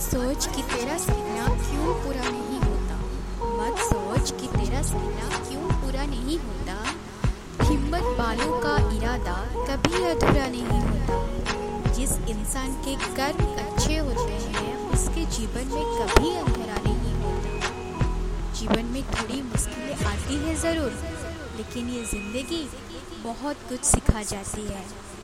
सोच कि तेरा सपना क्यों पूरा नहीं होता। मत सोच कि तेरा सपना क्यों पूरा नहीं होता। हिम्मत वालों का इरादा कभी अधूरा नहीं होता। जिस इंसान के कर्म अच्छे होते हैं, उसके जीवन में कभी अंधेरा नहीं होता। जीवन में थोड़ी मुश्किलें आती है ज़रूर, लेकिन ये ज़िंदगी बहुत कुछ सिखा जाती है।